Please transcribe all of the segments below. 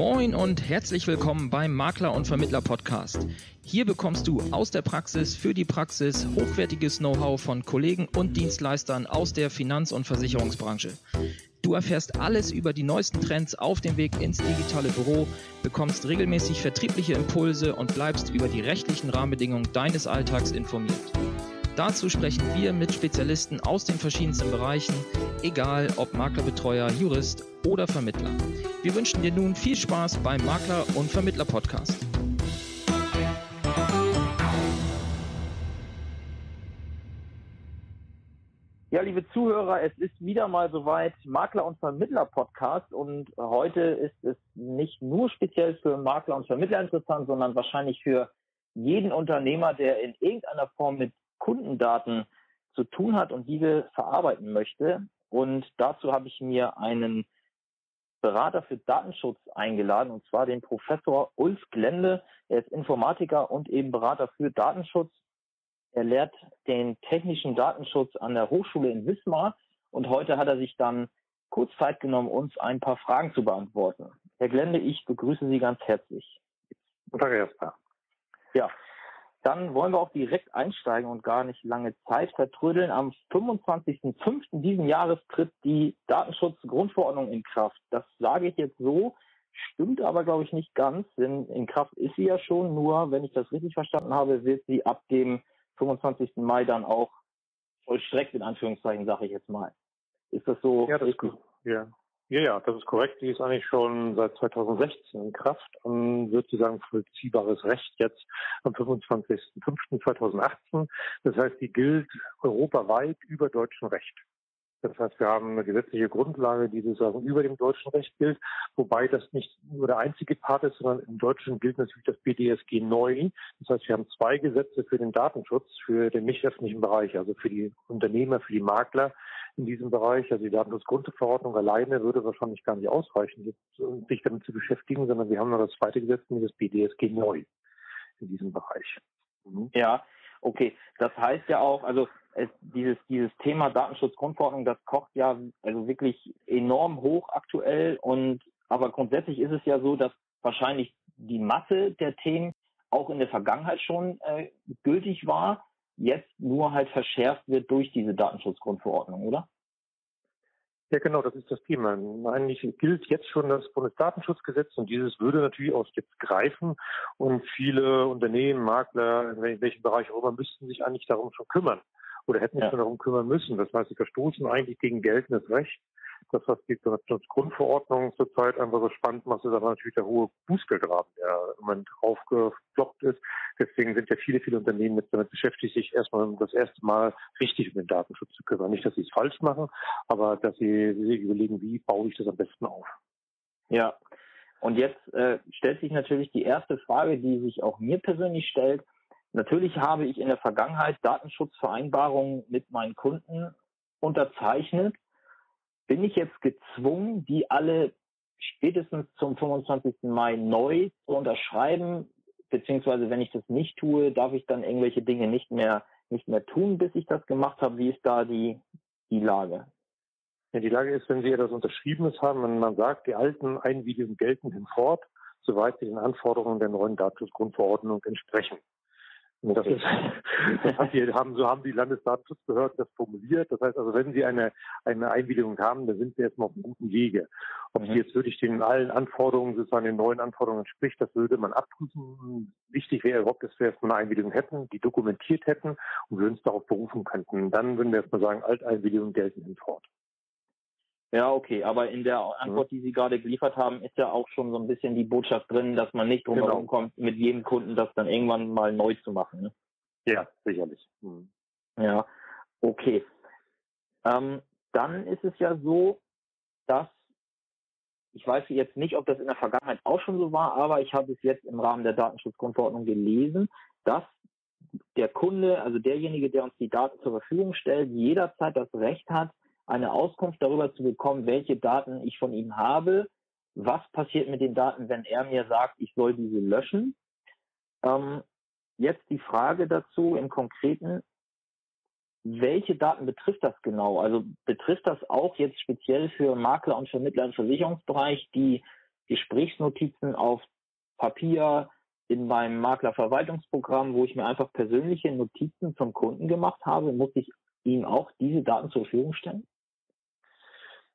Moin und herzlich willkommen beim Makler und Vermittler Podcast. Hier bekommst du aus der Praxis für die Praxis hochwertiges Know-how von Kollegen und Dienstleistern aus der Finanz- und Versicherungsbranche. Du erfährst alles über die neuesten Trends auf dem Weg ins digitale Büro, bekommst regelmäßig vertriebliche Impulse und bleibst über die rechtlichen Rahmenbedingungen deines Alltags informiert. Dazu sprechen wir mit Spezialisten aus den verschiedensten Bereichen, egal ob Maklerbetreuer, Jurist oder Vermittler. Wir wünschen dir nun viel Spaß beim Makler- und Vermittler-Podcast. Ja, liebe Zuhörer, es ist wieder mal soweit Makler- und Vermittler-Podcast und heute ist es nicht nur speziell für Makler und Vermittler interessant, sondern wahrscheinlich für jeden Unternehmer, der in irgendeiner Form mit Kundendaten zu tun hat und diese verarbeiten möchte. Und dazu habe ich mir einen Berater für Datenschutz eingeladen, und zwar den Professor Ulf Glende. Er ist Informatiker und eben Berater für Datenschutz. Er lehrt den technischen Datenschutz an der Hochschule in Wismar und heute hat er sich dann kurz Zeit genommen, uns ein paar Fragen zu beantworten. Herr Glende, ich begrüße Sie ganz herzlich. Guten Tag, Jasper. Ja, dann wollen wir auch direkt einsteigen und gar nicht lange Zeit vertrödeln. Am 25.05. diesen Jahres tritt die Datenschutzgrundverordnung in Kraft. Das sage ich jetzt so, stimmt aber, glaube ich, nicht ganz, denn in Kraft ist sie ja schon, nur, wenn ich das richtig verstanden habe, wird sie ab dem 25. Mai dann auch vollstreckt, in Anführungszeichen, sage ich jetzt mal. Ist das so? Ja, das ist gut. Ja. Ja, ja, das ist korrekt. Die ist eigentlich schon seit 2016 in Kraft und wird sozusagen vollziehbares Recht jetzt am 25.05.2018. Das heißt, die gilt europaweit über deutschem Recht. Das heißt, wir haben eine gesetzliche Grundlage, die sozusagen über dem deutschen Recht gilt, wobei das nicht nur der einzige Part ist, sondern im Deutschen gilt natürlich das BDSG neu. Das heißt, wir haben zwei Gesetze für den Datenschutz, für den nicht öffentlichen Bereich, also für die Unternehmer, für die Makler in diesem Bereich. Also die Datenschutzgrundverordnung alleine würde wahrscheinlich gar nicht ausreichen, sich damit zu beschäftigen, sondern wir haben noch das zweite Gesetz, nämlich das BDSG neu in diesem Bereich. Mhm. Ja, okay. Das heißt ja auch, also es, dieses, dieses Thema Datenschutzgrundverordnung, das kocht ja also wirklich enorm hoch aktuell und aber grundsätzlich ist es ja so, dass wahrscheinlich die Masse der Themen auch in der Vergangenheit schon äh, gültig war jetzt nur halt verschärft wird durch diese Datenschutzgrundverordnung, oder? Ja, genau, das ist das Thema. Eigentlich gilt jetzt schon das Bundesdatenschutzgesetz und dieses würde natürlich auch jetzt greifen und viele Unternehmen, Makler, in welchem Bereich auch immer, müssten sich eigentlich darum schon kümmern oder hätten sich ja. schon darum kümmern müssen. Das heißt, sie verstoßen eigentlich gegen geltendes Recht das, was die Grundverordnung zurzeit einfach so spannend macht, ist aber natürlich der hohe Bußgeldrahmen, der im Moment aufgeploppt ist. Deswegen sind ja viele, viele Unternehmen mit damit beschäftigt, sich erstmal das erste Mal richtig um den Datenschutz zu kümmern. Nicht, dass sie es falsch machen, aber dass sie sich überlegen, wie baue ich das am besten auf. Ja. Und jetzt äh, stellt sich natürlich die erste Frage, die sich auch mir persönlich stellt. Natürlich habe ich in der Vergangenheit Datenschutzvereinbarungen mit meinen Kunden unterzeichnet bin ich jetzt gezwungen, die alle spätestens zum 25. Mai neu zu unterschreiben, beziehungsweise wenn ich das nicht tue, darf ich dann irgendwelche Dinge nicht mehr nicht mehr tun, bis ich das gemacht habe. Wie ist da die die Lage? Ja, die Lage ist, wenn Sie etwas Unterschriebenes haben, wenn man sagt, die alten Einwilligungen gelten hinfort, soweit sie den Anforderungen der neuen Datenschutzgrundverordnung entsprechen. Das, ist, das haben, so haben die Landesdatenschutzbehörden das formuliert. Das heißt also, wenn Sie eine, eine Einwilligung haben, dann sind Sie erstmal auf einem guten Wege. Ob mhm. sie jetzt wirklich den allen Anforderungen, sozusagen den neuen Anforderungen entspricht, das würde man abprüfen. Wichtig wäre überhaupt, dass wir erstmal eine Einwilligung hätten, die dokumentiert hätten und wir uns darauf berufen könnten. Dann würden wir erstmal sagen, Alteinwilligungen gelten hinfort. Ja, okay, aber in der Antwort, die Sie gerade geliefert haben, ist ja auch schon so ein bisschen die Botschaft drin, dass man nicht drum genau. kommt, mit jedem Kunden das dann irgendwann mal neu zu machen. Ne? Ja, sicherlich. Mhm. Ja, okay. Ähm, dann ist es ja so, dass ich weiß jetzt nicht, ob das in der Vergangenheit auch schon so war, aber ich habe es jetzt im Rahmen der Datenschutzgrundverordnung gelesen, dass der Kunde, also derjenige, der uns die Daten zur Verfügung stellt, jederzeit das Recht hat, eine Auskunft darüber zu bekommen, welche Daten ich von ihm habe, was passiert mit den Daten, wenn er mir sagt, ich soll diese löschen. Ähm, jetzt die Frage dazu im Konkreten, welche Daten betrifft das genau? Also betrifft das auch jetzt speziell für Makler und Vermittler im Versicherungsbereich die Gesprächsnotizen auf Papier in meinem Maklerverwaltungsprogramm, wo ich mir einfach persönliche Notizen zum Kunden gemacht habe, muss ich ihm auch diese Daten zur Verfügung stellen?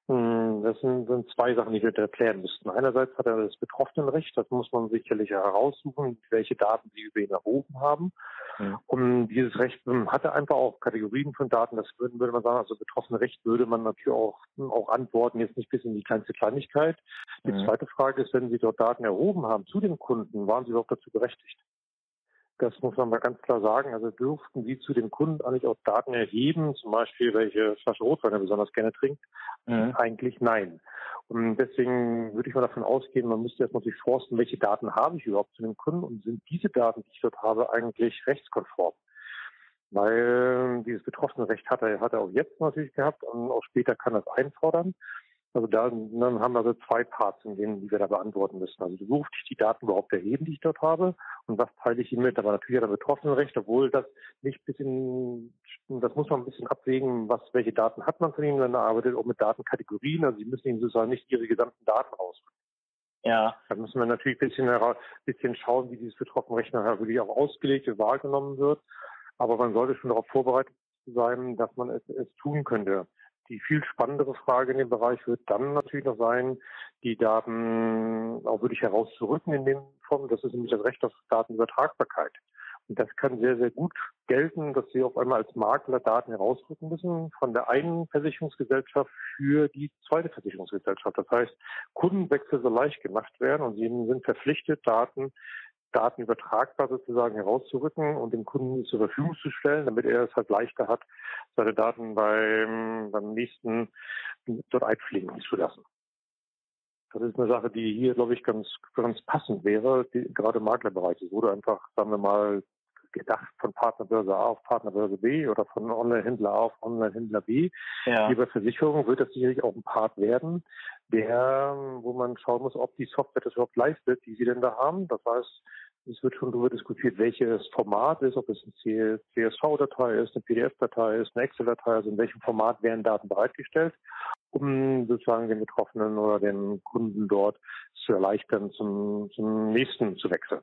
Hm, das sind, sind zwei Sachen, die wir erklären müssten. Einerseits hat er das Betroffenenrecht, das muss man sicherlich heraussuchen, welche Daten sie über ihn erhoben haben. Mhm. Und dieses Recht hm, hat er einfach auch Kategorien von Daten, das würde, würde man sagen, also betroffene Recht würde man natürlich auch, hm, auch antworten, jetzt nicht bis in die kleinste Kleinigkeit. Die mhm. zweite Frage ist, wenn Sie dort Daten erhoben haben zu dem Kunden, waren Sie doch dazu berechtigt? Das muss man mal ganz klar sagen. Also dürften Sie zu dem Kunden eigentlich auch Daten erheben, zum Beispiel welche Flasche Rotwein er besonders gerne trinkt? Mhm. Eigentlich nein. Und deswegen würde ich mal davon ausgehen, man müsste erstmal sich forsten, welche Daten habe ich überhaupt zu dem Kunden und sind diese Daten, die ich dort habe, eigentlich rechtskonform? Weil dieses betroffene Recht hat er, hat er auch jetzt natürlich gehabt und auch später kann er es einfordern. Also da dann haben wir so zwei Parts, in denen die wir da beantworten müssen. Also durfte ich die Daten überhaupt erheben, die ich dort habe, und was teile ich ihm mit? Aber natürlich hat er Betroffenenrecht, obwohl das nicht bis in, das muss man ein bisschen abwägen, was, welche Daten hat man von ihm, wenn er arbeitet, auch mit Datenkategorien. Also sie müssen ihm sozusagen nicht ihre gesamten Daten rausrücken. Ja. Da müssen wir natürlich ein bisschen, ein bisschen schauen, wie dieses Betroffenenrecht nachher wirklich auch ausgelegt und wahrgenommen wird. Aber man sollte schon darauf vorbereitet sein, dass man es, es tun könnte. Die viel spannendere Frage in dem Bereich wird dann natürlich noch sein, die Daten auch wirklich herauszurücken in dem Form. Das ist nämlich das Recht auf Datenübertragbarkeit. Und das kann sehr, sehr gut gelten, dass Sie auf einmal als Makler Daten herausrücken müssen von der einen Versicherungsgesellschaft für die zweite Versicherungsgesellschaft. Das heißt, Kundenwechsel soll leicht gemacht werden und Sie sind verpflichtet, Daten Daten übertragbar sozusagen herauszurücken und dem Kunden zur Verfügung zu stellen, damit er es halt leichter hat, seine Daten beim, beim nächsten dort einfliegen zu lassen. Das ist eine Sache, die hier, glaube ich, ganz, ganz passend wäre, die, gerade im Maklerbereich. Es wurde einfach, sagen wir mal, gedacht von Partnerbörse A auf Partnerbörse B oder von Online-Händler A auf Online-Händler B. Ja. Hier bei Versicherungen wird das sicherlich auch ein Part werden, der, wo man schauen muss, ob die Software das überhaupt leistet, die sie denn da haben. Das heißt, es wird schon darüber diskutiert, welches Format ist, ob es eine CSV-Datei ist, eine PDF-Datei ist, eine Excel-Datei, also in welchem Format werden Daten bereitgestellt, um sozusagen den Betroffenen oder den Kunden dort zu erleichtern, zum, zum nächsten zu wechseln.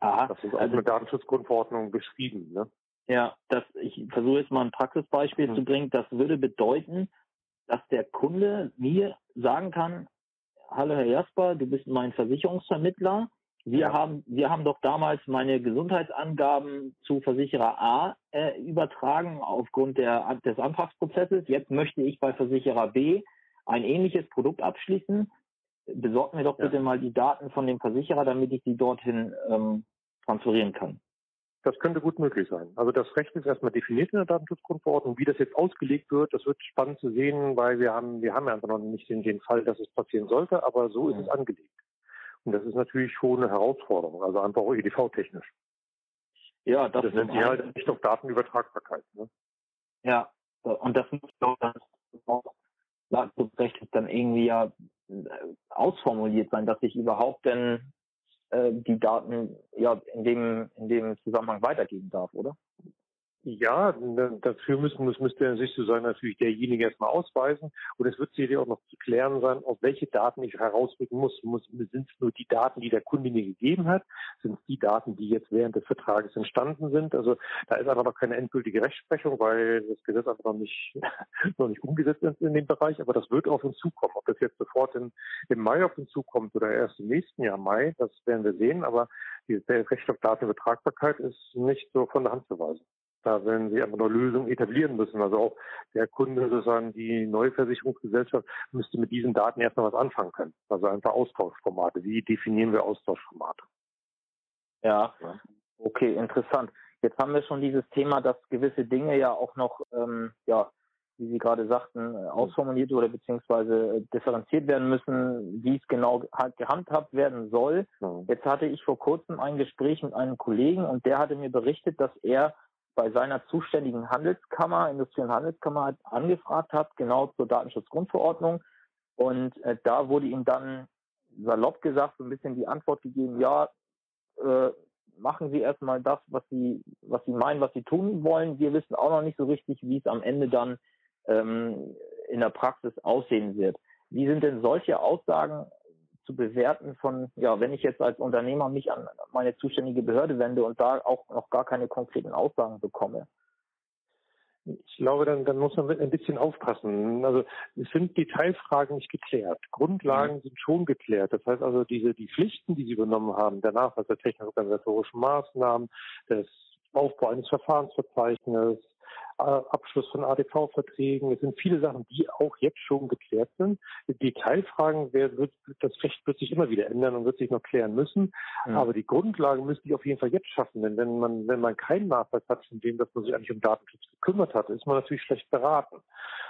Aha, das ist auch also, eine Datenschutzgrundverordnung beschrieben. Ne? Ja, das, ich versuche jetzt mal ein Praxisbeispiel mhm. zu bringen. Das würde bedeuten, dass der Kunde mir sagen kann, hallo Herr Jasper, du bist mein Versicherungsvermittler wir ja. haben, wir haben doch damals meine Gesundheitsangaben zu Versicherer A äh, übertragen aufgrund der, des Antragsprozesses. Jetzt möchte ich bei Versicherer B ein ähnliches Produkt abschließen. Besorgt mir doch ja. bitte mal die Daten von dem Versicherer, damit ich sie dorthin ähm, transferieren kann. Das könnte gut möglich sein. Also das Recht ist erstmal definiert in der Datenschutzgrundverordnung. Wie das jetzt ausgelegt wird, das wird spannend zu sehen, weil wir haben, wir haben ja einfach noch nicht den, den Fall, dass es passieren sollte, aber so ist es angelegt. Und das ist natürlich schon eine Herausforderung, also einfach auch EDV-technisch. Ja, das, das nennt sich halt nicht auf Datenübertragbarkeit. Ne? Ja, und das muss doch das Recht dann irgendwie ja äh, ausformuliert sein, dass ich überhaupt denn äh, die Daten ja in dem in dem Zusammenhang weitergeben darf, oder? Ja, dafür müssen, das müsste er sich so sein, natürlich derjenige erstmal ausweisen. Und es wird sicherlich auch noch zu klären sein, auf welche Daten ich herausrücken muss. muss sind es nur die Daten, die der Kunde mir gegeben hat? Sind es die Daten, die jetzt während des Vertrages entstanden sind? Also da ist einfach noch keine endgültige Rechtsprechung, weil das Gesetz einfach noch nicht, noch nicht umgesetzt ist in dem Bereich. Aber das wird auf uns zukommen. Ob das jetzt sofort in, im Mai auf uns zukommt oder erst im nächsten Jahr Mai, das werden wir sehen. Aber das Recht auf Datenübertragbarkeit ist nicht so von der Hand zu weisen. Da werden sie einfach nur Lösungen etablieren müssen. Also auch der Kunde, sozusagen die neue Versicherungsgesellschaft, müsste mit diesen Daten erstmal was anfangen können. Also einfach Austauschformate. Wie definieren wir Austauschformate? Ja, okay, interessant. Jetzt haben wir schon dieses Thema, dass gewisse Dinge ja auch noch, ähm, ja, wie Sie gerade sagten, ausformuliert oder beziehungsweise äh, differenziert werden müssen, wie es genau gehandhabt werden soll. Jetzt hatte ich vor kurzem ein Gespräch mit einem Kollegen und der hatte mir berichtet, dass er bei seiner zuständigen Handelskammer, Industrie- und Handelskammer angefragt hat, genau zur Datenschutzgrundverordnung. Und äh, da wurde ihm dann salopp gesagt, so ein bisschen die Antwort gegeben, ja, äh, machen Sie erstmal das, was Sie, was Sie meinen, was Sie tun wollen. Wir wissen auch noch nicht so richtig, wie es am Ende dann ähm, in der Praxis aussehen wird. Wie sind denn solche Aussagen zu bewerten von, ja, wenn ich jetzt als Unternehmer mich an meine zuständige Behörde wende und da auch noch gar keine konkreten Aussagen bekomme? Ich glaube, dann, dann muss man ein bisschen aufpassen. Also es sind Detailfragen nicht geklärt. Grundlagen mhm. sind schon geklärt. Das heißt also, diese die Pflichten, die Sie übernommen haben, der Nachweis der technisch-organisatorischen Maßnahmen, des Aufbau eines Verfahrensverzeichnisses, Abschluss von ADV-Verträgen. Es sind viele Sachen, die auch jetzt schon geklärt sind. Die Detailfragen, wer wird, das Recht wird sich immer wieder ändern und wird sich noch klären müssen. Mhm. Aber die Grundlagen müssen die auf jeden Fall jetzt schaffen. Denn wenn man, wenn man keinen Nachweis hat von dem, dass man sich eigentlich um Datenschutz gekümmert hat, ist man natürlich schlecht beraten.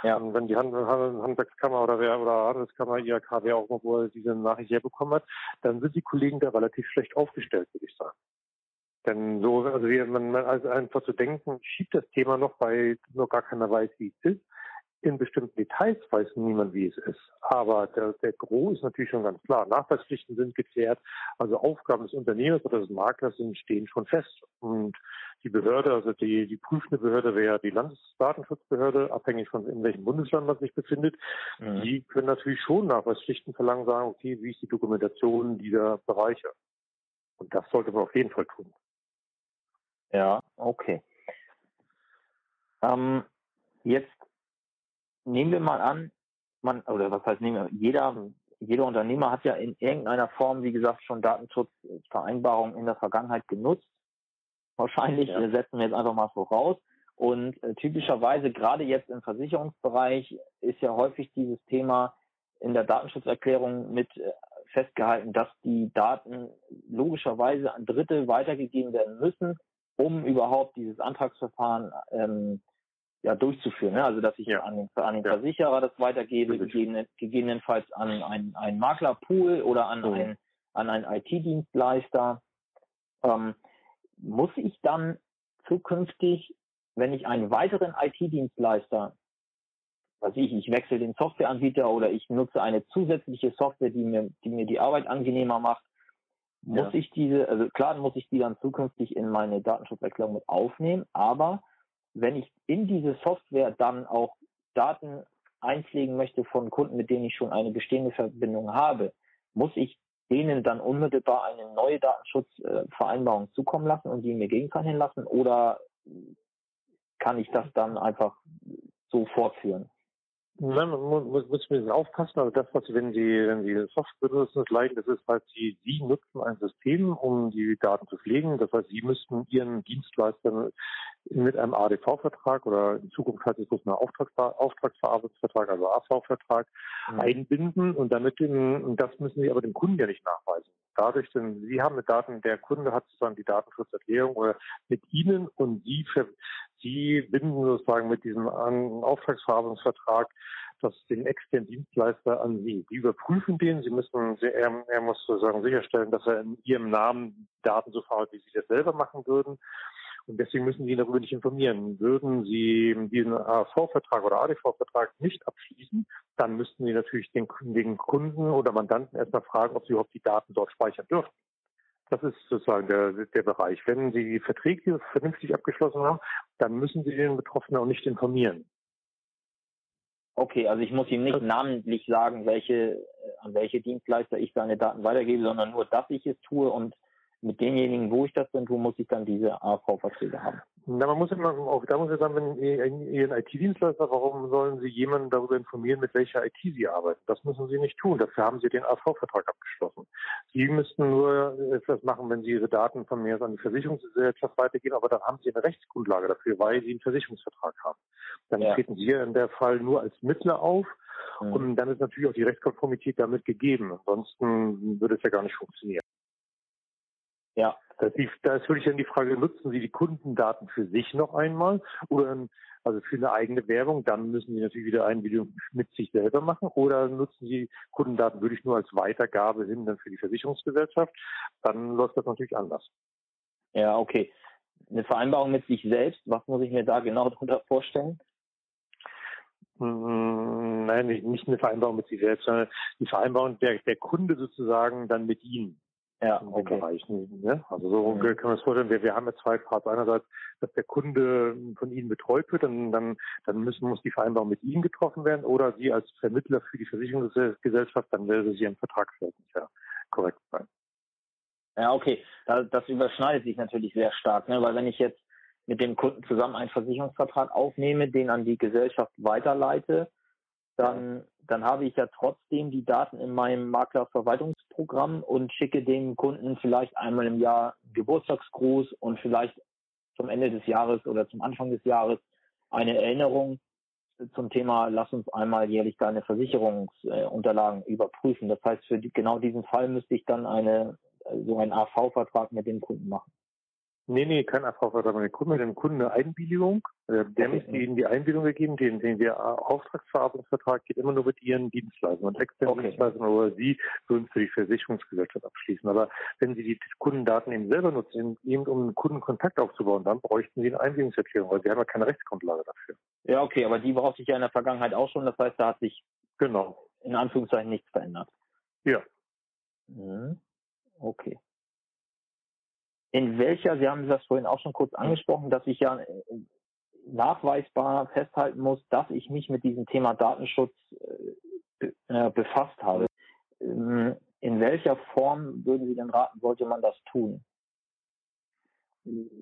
Ja. Und wenn die Hand, Handwerkskammer oder wer, oder Handelskammer, IHK, wer auch immer, wo diese Nachricht herbekommen hat, dann sind die Kollegen da relativ schlecht aufgestellt, würde ich sagen. Denn so, also wie man, also einfach zu denken, schiebt das Thema noch, weil nur gar keiner weiß, wie es ist. In bestimmten Details weiß niemand, wie es ist. Aber der, der Gros ist natürlich schon ganz klar. Nachweispflichten sind geklärt. Also Aufgaben des Unternehmens oder des Maklers sind, stehen schon fest. Und die Behörde, also die, die prüfende Behörde wäre die Landesdatenschutzbehörde, abhängig von in welchem Bundesland man sich befindet. Mhm. Die können natürlich schon Nachweispflichten verlangen, sagen, okay, wie ist die Dokumentation dieser Bereiche? Und das sollte man auf jeden Fall tun. Ja, okay. Ähm, jetzt nehmen wir mal an, man, oder was heißt nehmen wir, jeder, jeder Unternehmer hat ja in irgendeiner Form, wie gesagt, schon Datenschutzvereinbarungen in der Vergangenheit genutzt. Wahrscheinlich ja. setzen wir jetzt einfach mal voraus. Und äh, typischerweise, gerade jetzt im Versicherungsbereich, ist ja häufig dieses Thema in der Datenschutzerklärung mit äh, festgehalten, dass die Daten logischerweise an Dritte weitergegeben werden müssen, um überhaupt dieses Antragsverfahren ähm, ja, durchzuführen. Ne? Also dass ich ja. an, den, an den Versicherer das weitergebe, gegebenen, gegebenenfalls an einen, einen Maklerpool oder an, mhm. einen, an einen IT-Dienstleister. Ähm, muss ich dann zukünftig, wenn ich einen weiteren IT-Dienstleister, was ich, ich wechsle den Softwareanbieter oder ich nutze eine zusätzliche Software, die mir, die mir die Arbeit angenehmer macht, muss ja. ich diese, also klar muss ich die dann zukünftig in meine Datenschutzerklärung mit aufnehmen, aber wenn ich in diese Software dann auch Daten einpflegen möchte von Kunden, mit denen ich schon eine bestehende Verbindung habe, muss ich denen dann unmittelbar eine neue Datenschutzvereinbarung zukommen lassen und die mir gegenzeichnen lassen oder kann ich das dann einfach so fortführen? Nein, man muss, muss ein bisschen aufpassen. Also das, was Sie, wenn Sie, wenn Sie Software benutzen, das leiden, das ist halt, Sie, Sie nutzen ein System, um die Daten zu pflegen. Das heißt, Sie müssten Ihren Dienstleister mit einem ADV-Vertrag oder in Zukunft heißt es bloß ein Auftragsverarbeitungsvertrag, also AV-Vertrag, mhm. einbinden und damit den, und das müssen Sie aber dem Kunden ja nicht nachweisen. Dadurch, denn Sie haben mit Daten, der Kunde hat sozusagen die Datenschutzerklärung oder mit Ihnen und Sie Sie binden sozusagen mit diesem Auftragsverarbeitungsvertrag das den externen Dienstleister an Sie. Die überprüfen den. Sie müssen, er, er muss sozusagen sicherstellen, dass er in Ihrem Namen Daten so verhält, wie Sie das selber machen würden. Und deswegen müssen Sie ihn darüber nicht informieren. Würden Sie diesen AV-Vertrag oder ADV-Vertrag nicht abschließen, dann müssten Sie natürlich den, den Kunden oder Mandanten erstmal fragen, ob Sie überhaupt die Daten dort speichern dürfen. Das ist sozusagen der, der Bereich. Wenn Sie die Verträge vernünftig abgeschlossen haben, dann müssen Sie den Betroffenen auch nicht informieren. Okay, also ich muss ihm nicht namentlich sagen, welche, äh, an welche Dienstleister ich seine Daten weitergebe, sondern nur, dass ich es tue und mit demjenigen, wo ich das denn tue, muss ich dann diese AV-Verträge haben. Na, man muss immer auch da muss ich sagen, wenn Ihren IT-Dienstleister, warum sollen Sie jemanden darüber informieren, mit welcher IT Sie arbeiten? Das müssen Sie nicht tun. Dafür haben Sie den AV-Vertrag abgeschlossen. Sie müssten nur etwas machen, wenn Sie Ihre Daten von mir an die Versicherungsgesellschaft weitergeben, aber dann haben Sie eine Rechtsgrundlage dafür, weil Sie einen Versicherungsvertrag haben. Dann ja. treten Sie in der Fall nur als Mittler auf. Mhm. Und dann ist natürlich auch die Rechtskonformität damit gegeben. Ansonsten würde es ja gar nicht funktionieren. Ja. Da ist wirklich dann die Frage, nutzen Sie die Kundendaten für sich noch einmal oder also für eine eigene Werbung, dann müssen Sie natürlich wieder ein Video mit sich selber machen oder nutzen Sie Kundendaten wirklich nur als Weitergabe hin dann für die Versicherungsgesellschaft, dann läuft das natürlich anders. Ja, okay. Eine Vereinbarung mit sich selbst, was muss ich mir da genau darunter vorstellen? Hm, nein, nicht eine Vereinbarung mit sich selbst, sondern die Vereinbarung der, der Kunde sozusagen dann mit Ihnen. Ja, in okay. Bereichen. Ne? Also so mhm. können wir uns vorstellen, wir, wir haben jetzt zwei Parts. Einerseits, dass der Kunde von Ihnen betreut wird, dann, dann, dann müssen, muss die Vereinbarung mit Ihnen getroffen werden oder Sie als Vermittler für die Versicherungsgesellschaft, dann wäre Sie im Vertragsverhältnis ja korrekt sein. Ja, okay. Das, das überschneidet sich natürlich sehr stark, ne? weil wenn ich jetzt mit dem Kunden zusammen einen Versicherungsvertrag aufnehme, den an die Gesellschaft weiterleite, dann, dann habe ich ja trotzdem die Daten in meinem Maklerverwaltungsprogramm und schicke dem Kunden vielleicht einmal im Jahr Geburtstagsgruß und vielleicht zum Ende des Jahres oder zum Anfang des Jahres eine Erinnerung zum Thema, lass uns einmal jährlich deine Versicherungsunterlagen überprüfen. Das heißt, für genau diesen Fall müsste ich dann eine, so einen AV-Vertrag mit dem Kunden machen. Nee, nee, kein Abkaufvertrag mit dem Kunden, mit dem Kunden eine Einwilligung. Äh, der okay. Ihnen die Einwilligung gegeben, den, den der Auftragsverarbeitungsvertrag geht immer nur mit Ihren Dienstleistern und externen okay. Dienstleistern oder Sie würden für die Versicherungsgesellschaft abschließen. Aber wenn Sie die Kundendaten eben selber nutzen, eben um einen Kundenkontakt aufzubauen, dann bräuchten Sie eine Einwilligungserklärung, weil Sie haben ja keine Rechtsgrundlage dafür. Ja, okay, aber die brauchte ich ja in der Vergangenheit auch schon. Das heißt, da hat sich genau in Anführungszeichen nichts verändert. Ja. Mhm. Okay in welcher, Sie haben das vorhin auch schon kurz angesprochen, dass ich ja äh, nachweisbar festhalten muss, dass ich mich mit diesem Thema Datenschutz äh, äh, befasst habe. Ähm, in welcher Form würden Sie denn raten, sollte man das tun?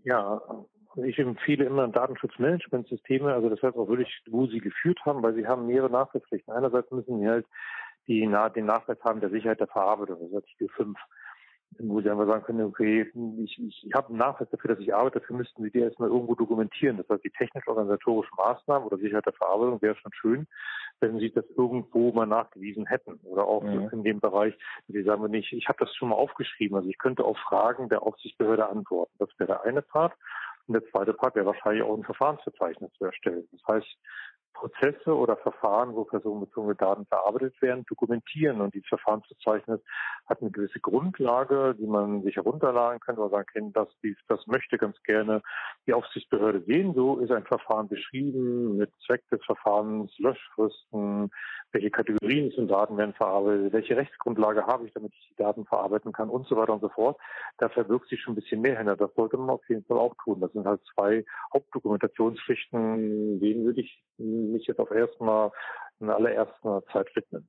Ja, ich empfehle immer Datenschutzmanagementsysteme, also das heißt auch wirklich, wo sie geführt haben, weil sie haben mehrere Nachweispflichten. Einerseits müssen sie halt die, den Nachweis haben der Sicherheit der Verarbeitung, das ist Artikel 5 wo sie einfach sagen können, okay, ich, ich, habe einen Nachweis dafür, dass ich arbeite, dafür müssten sie die erstmal irgendwo dokumentieren. Das heißt, die technisch-organisatorischen Maßnahmen oder Sicherheit der Verarbeitung wäre schon schön, wenn sie das irgendwo mal nachgewiesen hätten. Oder auch mhm. in dem Bereich, sie sagen, wenn ich, ich habe das schon mal aufgeschrieben, also ich könnte auf Fragen der Aufsichtsbehörde antworten. Das wäre der eine Part. Und der zweite Part wäre wahrscheinlich auch ein Verfahrensverzeichnis zu erstellen. Das heißt, Prozesse oder Verfahren, wo personenbezogene Daten verarbeitet werden, dokumentieren. Und dieses Verfahrensverzeichnis hat eine gewisse Grundlage, die man sich herunterladen kann oder sagen kann, das, das möchte ganz gerne die Aufsichtsbehörde sehen. So ist ein Verfahren beschrieben mit Zweck des Verfahrens, Löschfristen, welche Kategorien von Daten werden verarbeitet, welche Rechtsgrundlage habe ich, damit ich die Daten verarbeiten kann und so weiter und so fort. Da verbirgt sich schon ein bisschen mehr hinter. Das sollte man auf jeden Fall auch tun. Das sind halt zwei Hauptdokumentationspflichten, denen würde ich mich jetzt auf erstmal in allererster Zeit widmen.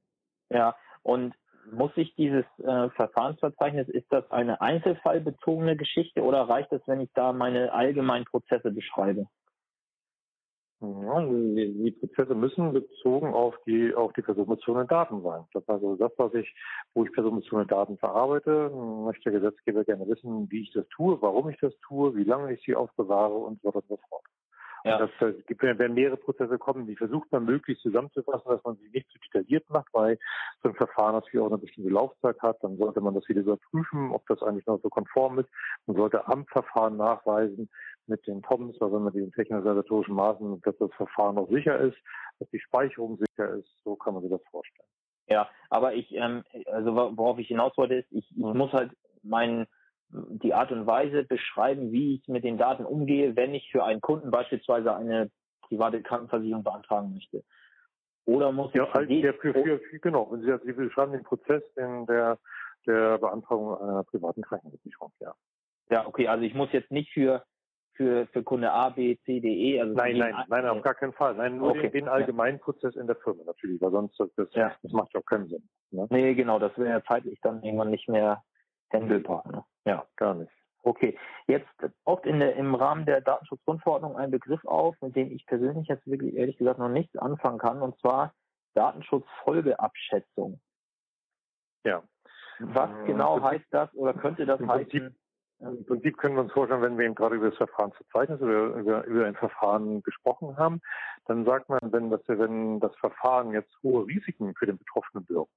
Ja, und muss ich dieses äh, Verfahrensverzeichnis, ist das eine einzelfallbezogene Geschichte oder reicht es, wenn ich da meine allgemeinen Prozesse beschreibe? Ja, die, die, Prozesse müssen bezogen auf die auf die personenbezogenen Daten sein. Das heißt also das, was ich, wo ich personenbezogene Daten verarbeite, möchte der Gesetzgeber gerne wissen, wie ich das tue, warum ich das tue, wie lange ich sie aufbewahre und so weiter und so fort. Ja. Das, das gibt, werden mehrere Prozesse kommen, die versucht man möglichst zusammenzufassen, dass man sie nicht zu detailliert macht, weil so ein Verfahren natürlich auch eine bestimmte Laufzeit hat. Dann sollte man das wieder überprüfen, ob das eigentlich noch so konform ist. Man sollte am Verfahren nachweisen mit den TOMs, also mit den technisch-organisatorischen Maßnahmen, dass das Verfahren noch sicher ist, dass die Speicherung sicher ist. So kann man sich das vorstellen. Ja, aber ich, ähm, also worauf ich hinaus wollte, ist, ich, ich muss halt meinen die Art und Weise beschreiben, wie ich mit den Daten umgehe, wenn ich für einen Kunden beispielsweise eine private Krankenversicherung beantragen möchte. Oder muss ja, halt der, für, genau, wenn Sie, Sie beschreiben den Prozess in der, der Beantragung einer privaten Krankenversicherung, ja. Ja, okay, also ich muss jetzt nicht für für, für Kunde A, B, C, D, E. Also nein, nein, nein, auf gar keinen Fall. Nein, nur okay. den, den allgemeinen ja. Prozess in der Firma natürlich, weil sonst das, das, ja. das macht ja auch keinen Sinn. Ne? Nee, genau, das wäre ja zeitlich dann irgendwann nicht mehr handelbar. Ne? Ja, gar nicht. Okay, jetzt oft in der, im Rahmen der Datenschutzgrundverordnung ein Begriff auf, mit dem ich persönlich jetzt wirklich ehrlich gesagt noch nichts anfangen kann, und zwar Datenschutzfolgeabschätzung. Ja. Was ähm, genau heißt das oder könnte das Im heißen? Prinzip, Im Prinzip können wir uns vorstellen, wenn wir eben gerade über das Verfahrensverzeichnis oder über, über ein Verfahren gesprochen haben, dann sagt man, wenn das, wenn das Verfahren jetzt hohe Risiken für den Betroffenen birgt,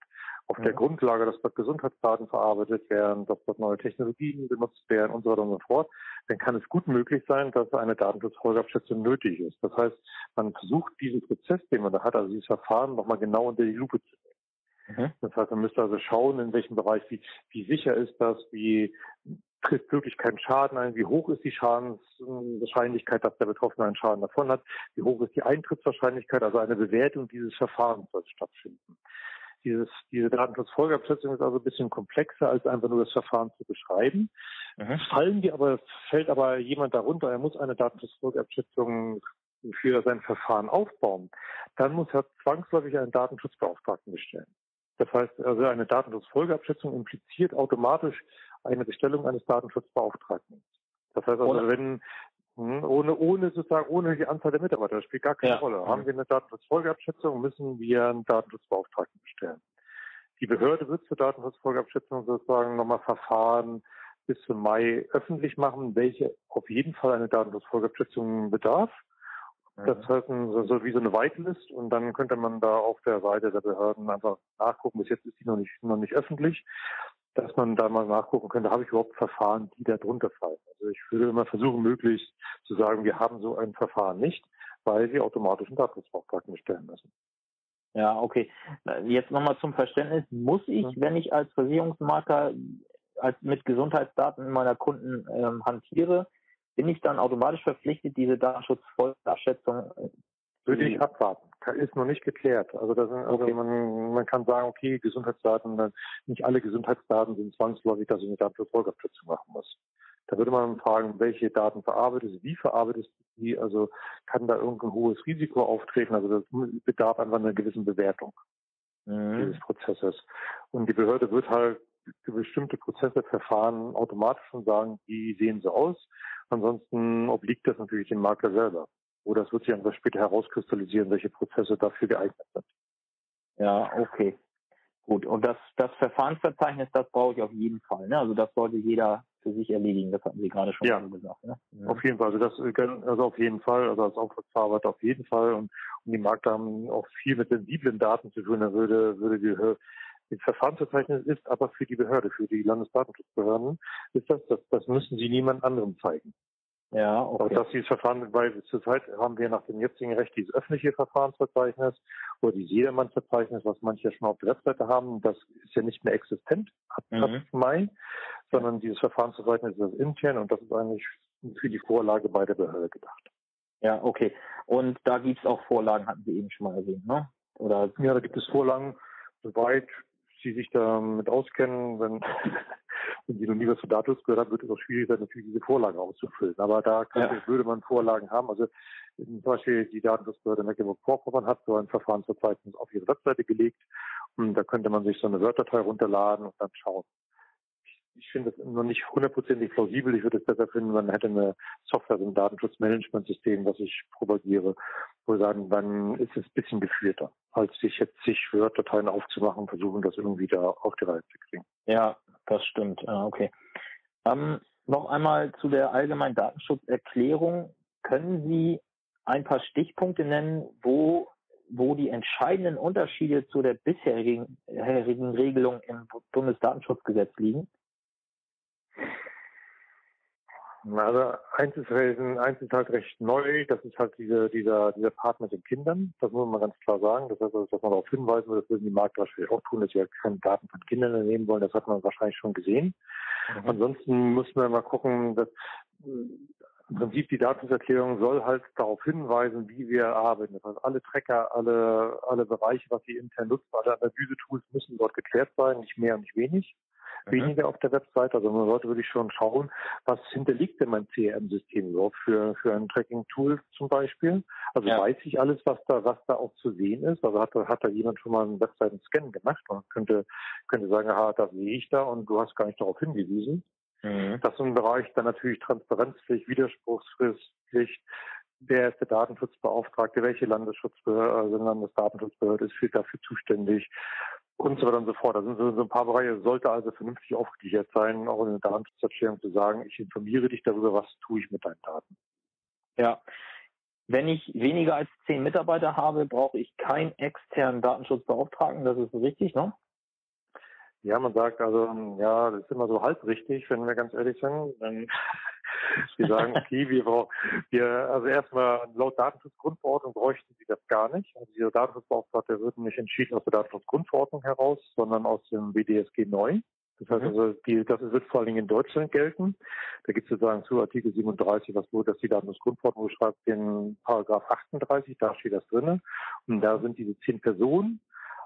auf der Grundlage, dass dort Gesundheitsdaten verarbeitet werden, dass dort neue Technologien benutzt werden und so weiter und so fort, dann kann es gut möglich sein, dass eine Datenschutzfolgeabschätzung nötig ist. Das heißt, man versucht diesen Prozess, den man da hat, also dieses Verfahren nochmal genau unter die Lupe zu nehmen. Mhm. Das heißt, man müsste also schauen, in welchem Bereich, wie, wie sicher ist das, wie trifft wirklich keinen Schaden ein, wie hoch ist die Schadenswahrscheinlichkeit, dass der Betroffene einen Schaden davon hat, wie hoch ist die Eintrittswahrscheinlichkeit, also eine Bewertung dieses Verfahrens soll stattfinden. Dieses, diese Datenschutzfolgeabschätzung ist also ein bisschen komplexer, als einfach nur das Verfahren zu beschreiben. Mhm. Fallen die aber, fällt aber jemand darunter, er muss eine Datenschutzfolgeabschätzung für sein Verfahren aufbauen, dann muss er zwangsläufig einen Datenschutzbeauftragten bestellen. Das heißt, also eine Datenschutzfolgeabschätzung impliziert automatisch eine Bestellung eines Datenschutzbeauftragten. Das heißt also, wenn hm, ohne, ohne sozusagen, ohne die Anzahl der Mitarbeiter, das spielt gar keine ja. Rolle. Haben wir eine Datenschutzfolgeabschätzung, müssen wir einen Datenschutzbeauftragten bestellen. Die Behörde wird zur Datenschutzfolgeabschätzung sozusagen nochmal Verfahren bis zum Mai öffentlich machen, welche auf jeden Fall eine Datenschutzfolgeabschätzung bedarf. Das heißt, so wie so eine Whitelist und dann könnte man da auf der Seite der Behörden einfach nachgucken. Bis jetzt ist die noch nicht, noch nicht öffentlich dass man da mal nachgucken könnte, habe ich überhaupt Verfahren, die da drunter fallen. Also ich würde immer versuchen, möglichst zu sagen, wir haben so ein Verfahren nicht, weil wir automatisch einen Datenschutzbeauftragten bestellen müssen. Ja, okay. Jetzt nochmal zum Verständnis. Muss ich, ja. wenn ich als Versicherungsmakler als mit Gesundheitsdaten meiner Kunden ähm, hantiere, bin ich dann automatisch verpflichtet, diese Datenschutzvollabschätzung äh, würde ich abwarten. Ist noch nicht geklärt. Also, das, also okay. man, man kann sagen, okay, Gesundheitsdaten, nicht alle Gesundheitsdaten sind zwangsläufig, dass ich eine Datenschutzfolgeabschätzung machen muss. Da würde man fragen, welche Daten verarbeitet du, wie verarbeitest du die, also kann da irgendein hohes Risiko auftreten, also das bedarf einfach einer gewissen Bewertung mhm. dieses Prozesses. Und die Behörde wird halt für bestimmte Prozesse, Verfahren automatisch schon sagen, wie sehen sie aus. Ansonsten obliegt das natürlich dem Makler selber. Oder es wird sich einfach später herauskristallisieren, welche Prozesse dafür geeignet sind. Ja, okay. Gut. Und das, das Verfahrensverzeichnis, das brauche ich auf jeden Fall. Ne? Also das sollte jeder für sich erledigen. Das hatten Sie gerade schon ja, gesagt. Ne? Ja. Auf jeden Fall. Also das, also auf jeden Fall. Also als Auftragsverarbeiter auf jeden Fall. Und, und die Makler haben auch viel mit sensiblen Daten zu tun. Da würde, würde die das Verfahrensverzeichnis ist aber für die Behörde, für die Landesdatenschutzbehörden, ist das, das, das müssen sie niemand anderem zeigen. Ja, okay. Aber dass dieses Verfahren, weil zurzeit haben wir nach dem jetzigen Recht dieses öffentliche Verfahrensverzeichnis oder dieses Jedermannsverzeichnis, was manche ja schon auf der Webseite haben, das ist ja nicht mehr existent ab, mhm. Mai, sondern dieses Verfahrensverzeichnis ist das intern und das ist eigentlich für die Vorlage bei der Behörde gedacht. Ja, okay. Und da gibt es auch Vorlagen, hatten Sie eben schon mal erwähnt, ne? Oder? Ja, da gibt es Vorlagen, soweit Sie sich damit auskennen, wenn wenn Sie noch nie was von Datus gehört haben, wird es auch schwierig sein, natürlich diese Vorlage auszufüllen. Aber da könnte, ja. würde man Vorlagen haben. Also zum Beispiel die Datenschutzbehörde Mecklenburg-Vorpommern hat so ein Verfahrensverzeichnis auf ihre Webseite gelegt. Und da könnte man sich so eine Word-Datei runterladen und dann schauen. Ich finde das noch nicht hundertprozentig plausibel. Ich würde es besser finden, man hätte eine Software, so ein Datenschutzmanagementsystem, was ich propagiere, wo wir sagen, dann ist es ein bisschen geführter, als sich jetzt sich Word-Dateien aufzumachen und versuchen, das irgendwie da auf die Reihe zu kriegen. Ja, das stimmt. Okay. Ähm, noch einmal zu der allgemeinen Datenschutzerklärung. Können Sie ein paar Stichpunkte nennen, wo, wo die entscheidenden Unterschiede zu der bisherigen Regelung im Bundesdatenschutzgesetz liegen? Also eins ist, eins ist halt recht neu, das ist halt diese, dieser, dieser Part mit den Kindern. Das muss man ganz klar sagen. Das heißt, dass man darauf hinweisen will, das würden die Makler wahrscheinlich auch tun, dass sie halt keine Daten von Kindern nehmen wollen. Das hat man wahrscheinlich schon gesehen. Mhm. Ansonsten muss man mal gucken, dass im Prinzip die Datenschutzerklärung soll halt darauf hinweisen, wie wir arbeiten. Das heißt, alle Tracker, alle, alle Bereiche, was sie intern nutzen, alle Analyse-Tools müssen dort geklärt sein, nicht mehr und nicht wenig mhm. weniger auf der Website. Also man sollte wirklich schon schauen, was hinterliegt denn mein CRM-System überhaupt für, für ein Tracking-Tool zum Beispiel. Also ja. weiß ich alles, was da, was da auch zu sehen ist. Also hat, hat da jemand schon mal einen Webseiten-Scan gemacht und könnte, könnte sagen, aha, das sehe ich da und du hast gar nicht darauf hingewiesen. Mhm. Das ist ein Bereich dann natürlich Transparenzpflicht, Widerspruchsfrist, wer ist der Datenschutzbeauftragte, welche Landesschutzbehörde, also Landesdatenschutzbehörde ist für dafür zuständig und so weiter und so fort. Da sind so, ein paar Bereiche, sollte also vernünftig aufgeklärt sein, auch in der Datenschutzerklärung zu sagen, ich informiere dich darüber, was tue ich mit deinen Daten. Ja. Wenn ich weniger als zehn Mitarbeiter habe, brauche ich keinen externen Datenschutzbeauftragten, das ist richtig, ne? Ja, man sagt also, ja, das ist immer so halb richtig, wenn wir ganz ehrlich sind. Dann wir sagen, okay, wir brauchen, wir, also erstmal laut Datenschutzgrundverordnung bräuchten sie das gar nicht. Also dieser Datenschutzbeauftragte wird nicht entschieden aus der Datenschutzgrundverordnung heraus, sondern aus dem BDSG neu. Das heißt mhm. also, die, das wird vor allen Dingen in Deutschland gelten. Da gibt es sozusagen zu Artikel 37, was nur, dass die Datenschutzgrundverordnung beschreibt, den Paragraph 38, da steht das drinne. Und da sind diese zehn Personen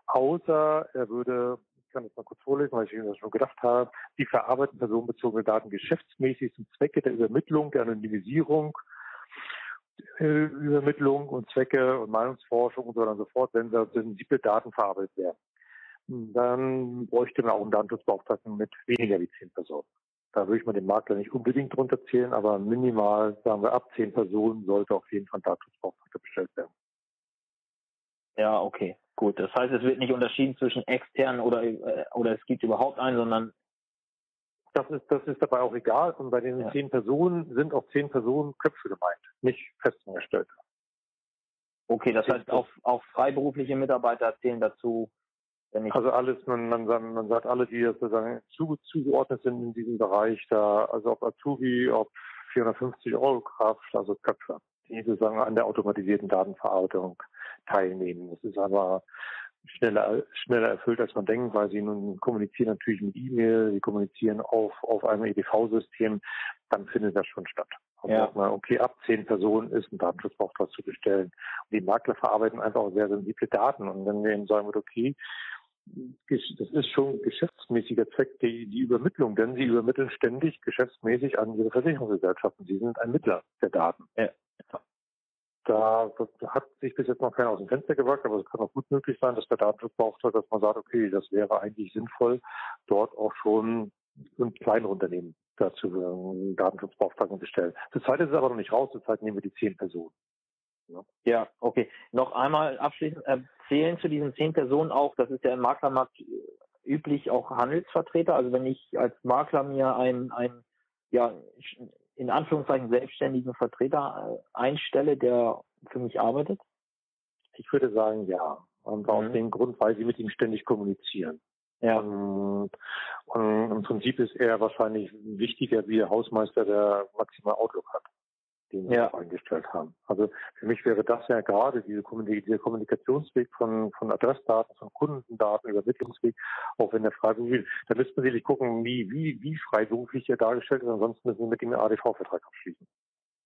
außer er würde kann das mal kurz vorlesen, weil ich das schon gedacht habe. Die verarbeiten personenbezogene Daten geschäftsmäßig zum Zwecke der Übermittlung, der Anonymisierung, äh, Übermittlung und Zwecke und Meinungsforschung und so weiter und so fort, wenn da sensible Daten verarbeitet werden. Dann bräuchte man auch einen Datenschutzbeauftragten mit weniger wie zehn Personen. Da würde ich mal den Makler nicht unbedingt drunter zählen, aber minimal, sagen wir, ab zehn Personen sollte auf jeden Fall ein Datenschutzbeauftragter bestellt werden. Ja, okay, gut. Das heißt, es wird nicht unterschieden zwischen externen oder äh, oder es gibt überhaupt einen, sondern das ist das ist dabei auch egal. Und bei den ja. zehn Personen sind auch zehn Personen Köpfe gemeint, nicht Festangestellte. Okay, das heißt auch auch freiberufliche Mitarbeiter zählen dazu. Also alles, man, man, man sagt alle, die sozusagen zu, zugeordnet sind in diesem Bereich, da, also ob Azubi, ob 450 Euro Kraft, also Köpfe, die sozusagen an der automatisierten Datenverarbeitung teilnehmen. Das ist aber schneller, schneller erfüllt, als man denkt, weil sie nun kommunizieren natürlich mit E-Mail, sie kommunizieren auf, auf einem EDV-System, dann findet das schon statt. Und ja. mal, okay, ab zehn Personen ist ein Datenschutzbeauftragter zu bestellen. Und die Makler verarbeiten einfach sehr sensible Daten. Und wenn wir ihnen sagen, okay, das ist schon geschäftsmäßiger Zweck, die, die Übermittlung, denn sie übermitteln ständig geschäftsmäßig an ihre Versicherungsgesellschaften. Sie sind ein Mittler der Daten. Ja. Da hat sich bis jetzt noch keiner aus dem Fenster gewagt, aber es kann auch gut möglich sein, dass der Datenschutzbeauftragte, dass man sagt, okay, das wäre eigentlich sinnvoll, dort auch schon ein kleinere Unternehmen dazu einen Datenschutzbeauftragten bestellen. Zurzeit ist es aber noch nicht raus, zurzeit nehmen wir die zehn Personen. Ja. ja, okay. Noch einmal abschließend erzählen zu diesen zehn Personen auch, das ist ja im Maklermarkt üblich auch Handelsvertreter. Also wenn ich als Makler mir ein, ein ja, in Anführungszeichen selbstständigen Vertreter äh, einstelle, der für mich arbeitet? Ich würde sagen, ja. Und mhm. aus dem Grund, weil sie mit ihm ständig kommunizieren. Ja. Und, und im Prinzip ist er wahrscheinlich wichtiger wie der Hausmeister, der maximal Outlook hat den wir ja. eingestellt haben. Also für mich wäre das ja gerade diese dieser Kommunikationsweg von, von Adressdaten, von Kundendaten, Übermittlungsweg, auch wenn der freiberuflich, da müsste man sicherlich gucken, wie, wie, wie freiberuflich er dargestellt ist, ansonsten müssen wir mit einen ADV-Vertrag abschließen.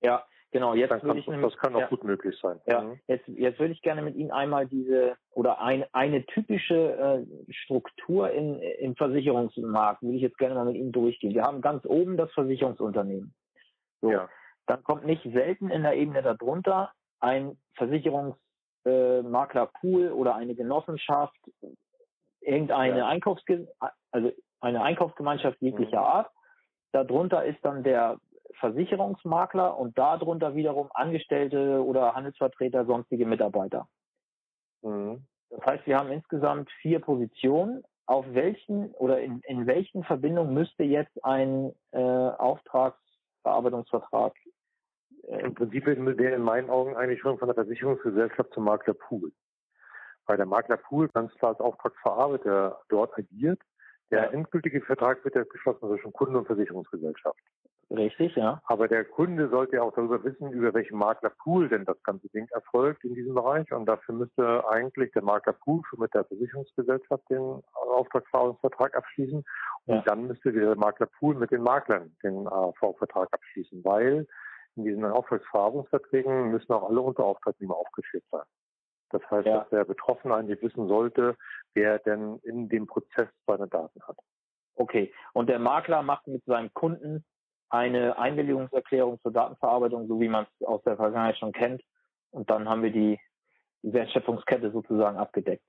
Ja, genau. Jetzt Dann würde ich nämlich, das kann auch ja, gut möglich sein. Ja, mhm. jetzt, jetzt würde ich gerne mit Ihnen einmal diese oder ein, eine typische äh, Struktur in, im Versicherungsmarkt würde ich jetzt gerne mal mit Ihnen durchgehen. Wir haben ganz oben das Versicherungsunternehmen. So. Ja dann kommt nicht selten in der Ebene darunter ein Versicherungsmaklerpool äh, oder eine Genossenschaft, irgendeine ja. Einkaufsge also eine Einkaufsgemeinschaft jeglicher mhm. Art. Darunter ist dann der Versicherungsmakler und darunter wiederum Angestellte oder Handelsvertreter, sonstige Mitarbeiter. Mhm. Das heißt, wir haben insgesamt vier Positionen. Auf welchen oder in, in welchen Verbindungen müsste jetzt ein äh, Auftragsverarbeitungsvertrag Im Prinzip wäre in meinen Augen eigentlich schon von der Versicherungsgesellschaft zum Maklerpool. Weil der Maklerpool ganz klar als Auftragsverarbeiter dort agiert. Der ja. endgültige Vertrag wird ja geschlossen zwischen Kunde und Versicherungsgesellschaft. Richtig, ja. Aber der Kunde sollte ja auch darüber wissen, über welchen Maklerpool denn das ganze Ding erfolgt in diesem Bereich. Und dafür müsste eigentlich der Maklerpool schon mit der Versicherungsgesellschaft den Auftragsverarbeitungsvertrag abschließen. Und ja. dann müsste der Maklerpool mit den Maklern den AV-Vertrag abschließen, weil in diesen Auftragsverarbeitungsverträgen müssen auch alle Unterauftragnehmer aufgeführt sein. Das heißt, ja. dass der Betroffene eigentlich wissen sollte, wer denn in dem Prozess seine Daten hat. Okay. Und der Makler macht mit seinem Kunden eine Einwilligungserklärung zur Datenverarbeitung, so wie man es aus der Vergangenheit schon kennt. Und dann haben wir die Wertschöpfungskette sozusagen abgedeckt.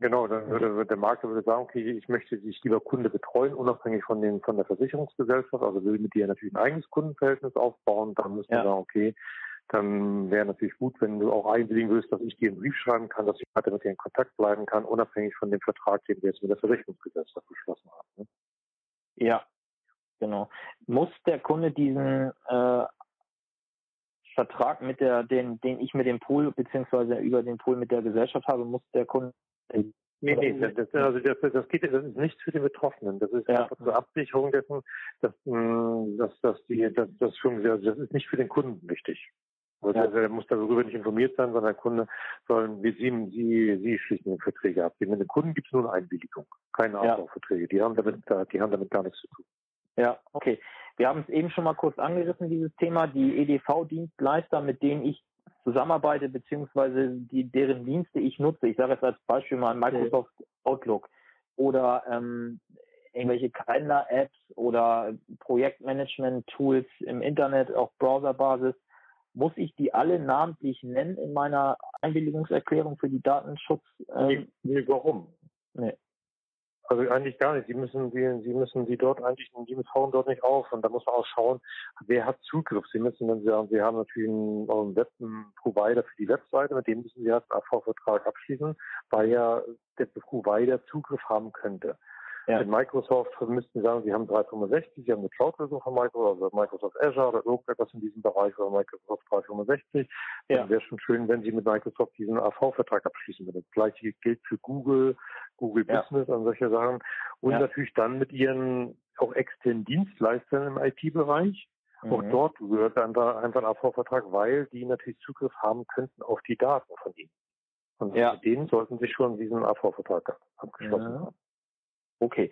Genau, dann würde, der Makler würde sagen, okay, ich möchte dich lieber Kunde betreuen, unabhängig von den von der Versicherungsgesellschaft, also will mit dir natürlich ein eigenes Kundenverhältnis aufbauen, dann müsste ja. sagen, okay, dann wäre natürlich gut, wenn du auch einwilligen würdest, dass ich dir einen Brief schreiben kann, dass ich weiter mit dir in Kontakt bleiben kann, unabhängig von dem Vertrag, den wir jetzt mit der Versicherungsgesellschaft beschlossen haben. Ne? Ja, genau. Muss der Kunde diesen äh, Vertrag mit der, den, den ich mit dem Pool beziehungsweise über den Pool mit der Gesellschaft habe, muss der Kunde Nee, nee, das, das, also das, das, geht, das ist nichts für die Betroffenen. Das ist ja. einfach zur Absicherung dessen, dass, mm, dass, dass die, dass, das schon, das ist nicht für den Kunden wichtig. Also ja. der muss darüber nicht informiert sein, sondern der Kunde soll, wie Sie, Sie, Sie schließen die Verträge ab. Mit den Kunden gibt es nur eine Einwilligung, keine Abbauverträge. Ja. Die haben damit, die haben damit gar nichts zu tun. Ja, okay. Wir haben es eben schon mal kurz angerissen, dieses Thema. Die EDV-Dienstleister, mit denen ich zusammenarbeite, beziehungsweise die, deren Dienste ich nutze. Ich sage jetzt als Beispiel mal Microsoft Outlook oder ähm, irgendwelche Kalender-Apps oder Projektmanagement-Tools im Internet auf Browserbasis, muss ich die alle namentlich nennen in meiner Einwilligungserklärung für die Datenschutz? Ähm, nee, nee, warum? Nee. Also eigentlich gar nicht. Sie müssen die, Sie müssen die dort eigentlich, die tauchen dort nicht auf. Und da muss man auch schauen, wer hat Zugriff. Sie müssen, wenn Sie sagen, Sie haben natürlich einen, einen Web Provider für die Webseite, mit dem müssen Sie halt einen AV-Vertrag abschließen, weil ja der Provider Zugriff haben könnte. Ja. In Microsoft müssten Sie sagen, Sie haben 365, Sie haben eine Cloud-Lösung von Microsoft, also Microsoft Azure oder irgendetwas in diesem Bereich oder Microsoft 365. Ja. Dann wäre schon schön, wenn Sie mit Microsoft diesen AV-Vertrag abschließen würden. Das gleiche gilt für Google, Google ja. Business und solche Sachen. Und ja. natürlich dann mit Ihren auch externen Dienstleistern im IT-Bereich. Mhm. Auch dort gehört einfach, einfach ein AV-Vertrag, weil die natürlich Zugriff haben könnten auf die Daten von Ihnen. Und ja. mit denen sollten Sie schon diesen AV-Vertrag abgeschlossen haben. Okay.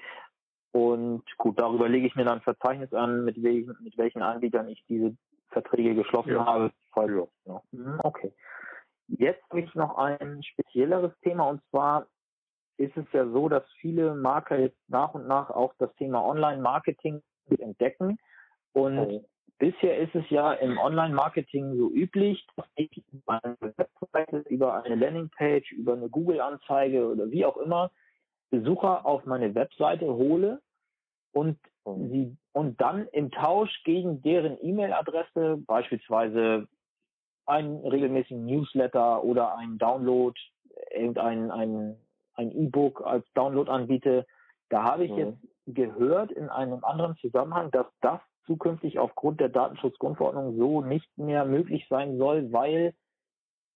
Und gut, darüber lege ich mir dann ein Verzeichnis an, mit welchen, mit welchen Anbietern ich diese Verträge geschlossen ja. habe. Ja. ja. Mhm, okay. Jetzt habe ich noch ein spezielleres Thema und zwar ist es ja so, dass viele Marker jetzt nach und nach auch das Thema Online-Marketing entdecken. Und okay. bisher ist es ja im Online-Marketing so üblich, dass ich über eine Webseite, über eine Landingpage, über eine Google-Anzeige oder wie auch immer Besucher auf meine Webseite hole und mhm. sie und dann im Tausch gegen deren E-Mail-Adresse beispielsweise einen regelmäßigen Newsletter oder einen Download, irgendein ein, ein E-Book als Download anbiete. Da habe ich mhm. jetzt gehört in einem anderen Zusammenhang, dass das zukünftig aufgrund der Datenschutzgrundverordnung so nicht mehr möglich sein soll, weil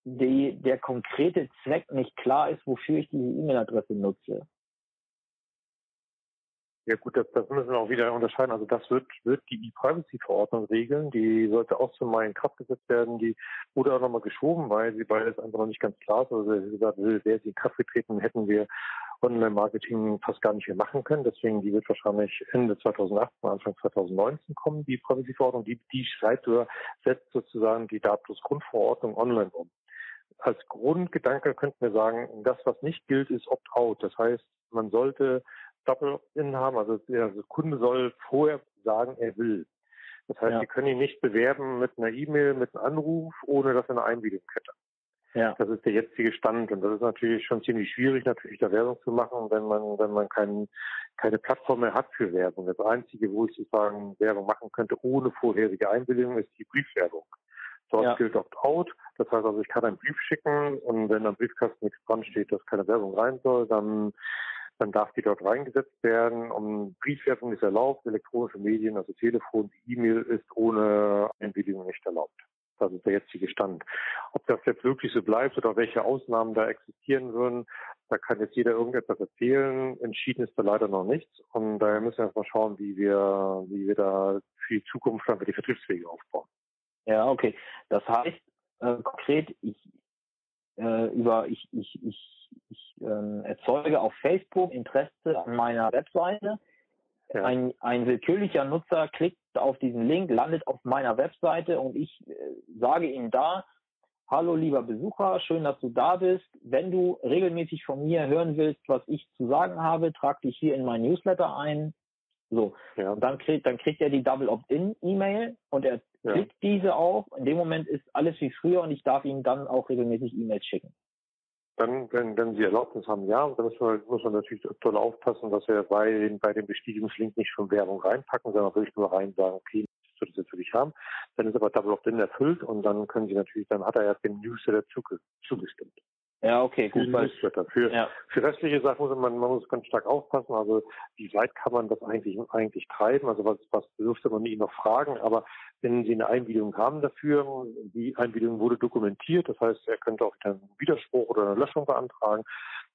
die, der konkrete Zweck nicht klar ist, wofür ich diese E-Mail-Adresse nutze. Ja gut, das, das müssen wir auch wieder unterscheiden. Also das wird, wird die E-Privacy-Verordnung regeln. Die sollte auch zum Mai in Kraft gesetzt werden, die wurde auch nochmal geschoben, weil sie weil es einfach noch nicht ganz klar ist. Also wie gesagt, wäre sie in Kraft getreten, hätten wir Online-Marketing fast gar nicht mehr machen können. Deswegen, die wird wahrscheinlich Ende 2018, Anfang 2019 kommen, die Privacy-Verordnung. Die, die schreibt oder setzt sozusagen die Datenschutzgrundverordnung online um. Als Grundgedanke könnten wir sagen, das, was nicht gilt, ist Opt-out. Das heißt, man sollte Doppel-In haben. Also der Kunde soll vorher sagen, er will. Das heißt, ja. Sie können ihn nicht bewerben mit einer E-Mail, mit einem Anruf, ohne dass er eine Einwilligung hätte. Ja. Das ist der jetzige Stand und das ist natürlich schon ziemlich schwierig, natürlich da Werbung zu machen, wenn man, wenn man kein, keine Plattform mehr hat für Werbung. Das Einzige, wo ich sozusagen Werbung machen könnte ohne vorherige Einwilligung, ist die Briefwerbung. Dort ja. gilt Opt-out. Das heißt also, ich kann einen Brief schicken und wenn am Briefkasten nichts dran steht, dass keine Werbung rein soll, dann dann darf die dort reingesetzt werden. Um Briefwerbung ist erlaubt, elektronische Medien, also Telefon, E-Mail ist ohne Einwilligung nicht erlaubt. Das ist der jetzige Stand. Ob das jetzt wirklich so bleibt oder welche Ausnahmen da existieren würden, da kann jetzt jeder irgendetwas erzählen. Entschieden ist da leider noch nichts. Und daher müssen wir erstmal schauen, wie wir, wie wir da für die Zukunft einfach die Vertriebswege aufbauen. Ja, okay. Das heißt, äh, konkret, ich, äh, über, ich, ich, ich ich ähm, erzeuge auf Facebook Interesse an meiner Webseite. Ja. Ein, ein willkürlicher Nutzer klickt auf diesen Link, landet auf meiner Webseite und ich äh, sage ihm da, hallo lieber Besucher, schön, dass du da bist. Wenn du regelmäßig von mir hören willst, was ich zu sagen habe, trag dich hier in mein Newsletter ein. So, ja. und dann kriegt, dann kriegt er die Double Opt-in-E-Mail und er ja. klickt diese auch. In dem Moment ist alles wie früher und ich darf ihm dann auch regelmäßig E-Mails schicken. Dann, wenn, wenn Sie Erlaubnis haben, ja, dann muss man, muss man natürlich toll aufpassen, dass wir bei, bei dem Bestätigungslink nicht schon Werbung reinpacken, sondern wirklich nur rein sagen, okay, das würde das natürlich haben. Dann ist aber Double Opt-in erfüllt und dann können Sie natürlich, dann hat er ja dem Newsletter zugestimmt. Ja, okay, gut. Für, für, ja. für restliche Sachen muss man, man muss ganz stark aufpassen. Also wie weit kann man das eigentlich eigentlich treiben? Also was, was dürfte man ihn noch fragen? Aber wenn Sie eine Einwilligung haben dafür, die Einwilligung wurde dokumentiert, das heißt, er könnte auch einen Widerspruch oder eine Löschung beantragen,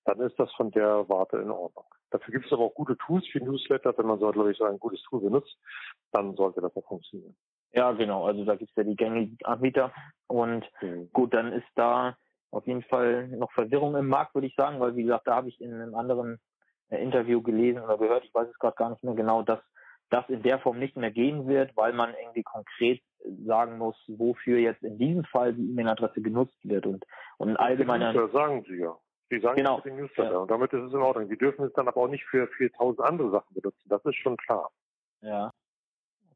dann ist das von der Warte in Ordnung. Dafür gibt es aber auch gute Tools für Newsletter. Wenn man so, glaube ich, so ein gutes Tool benutzt, dann sollte das auch funktionieren. Ja, genau. Also da gibt es ja die gängigen Anbieter. Und mhm. gut, dann ist da auf jeden Fall noch Verwirrung im Markt, würde ich sagen, weil wie gesagt, da habe ich in einem anderen äh, Interview gelesen oder gehört, ich weiß es gerade gar nicht mehr genau, dass das in der Form nicht mehr gehen wird, weil man irgendwie konkret sagen muss, wofür jetzt in diesem Fall die E-Mail-Adresse genutzt wird und, und ein allgemeiner. Das sagen sie ja. Sie sagen genau. den Newsletter ja. und damit ist es in Ordnung. Sie dürfen es dann aber auch nicht für 4000 andere Sachen benutzen. Das ist schon klar. Ja.